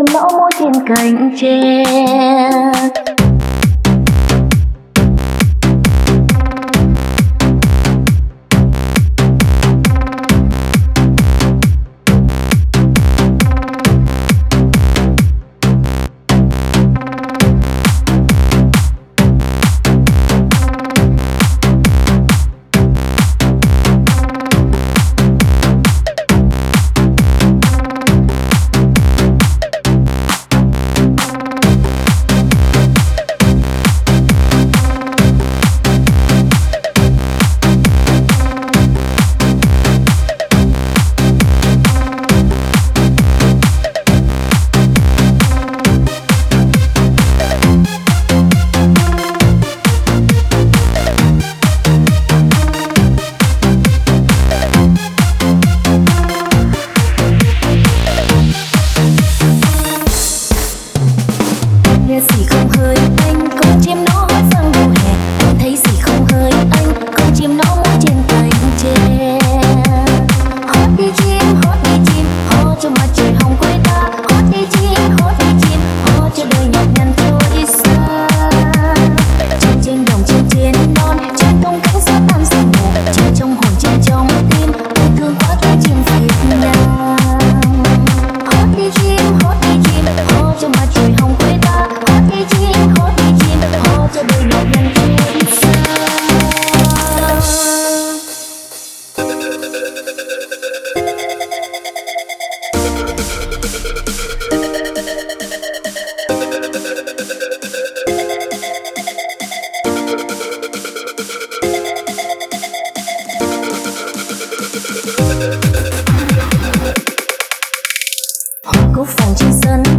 chim mẫu múa trên cành tre. Phòng.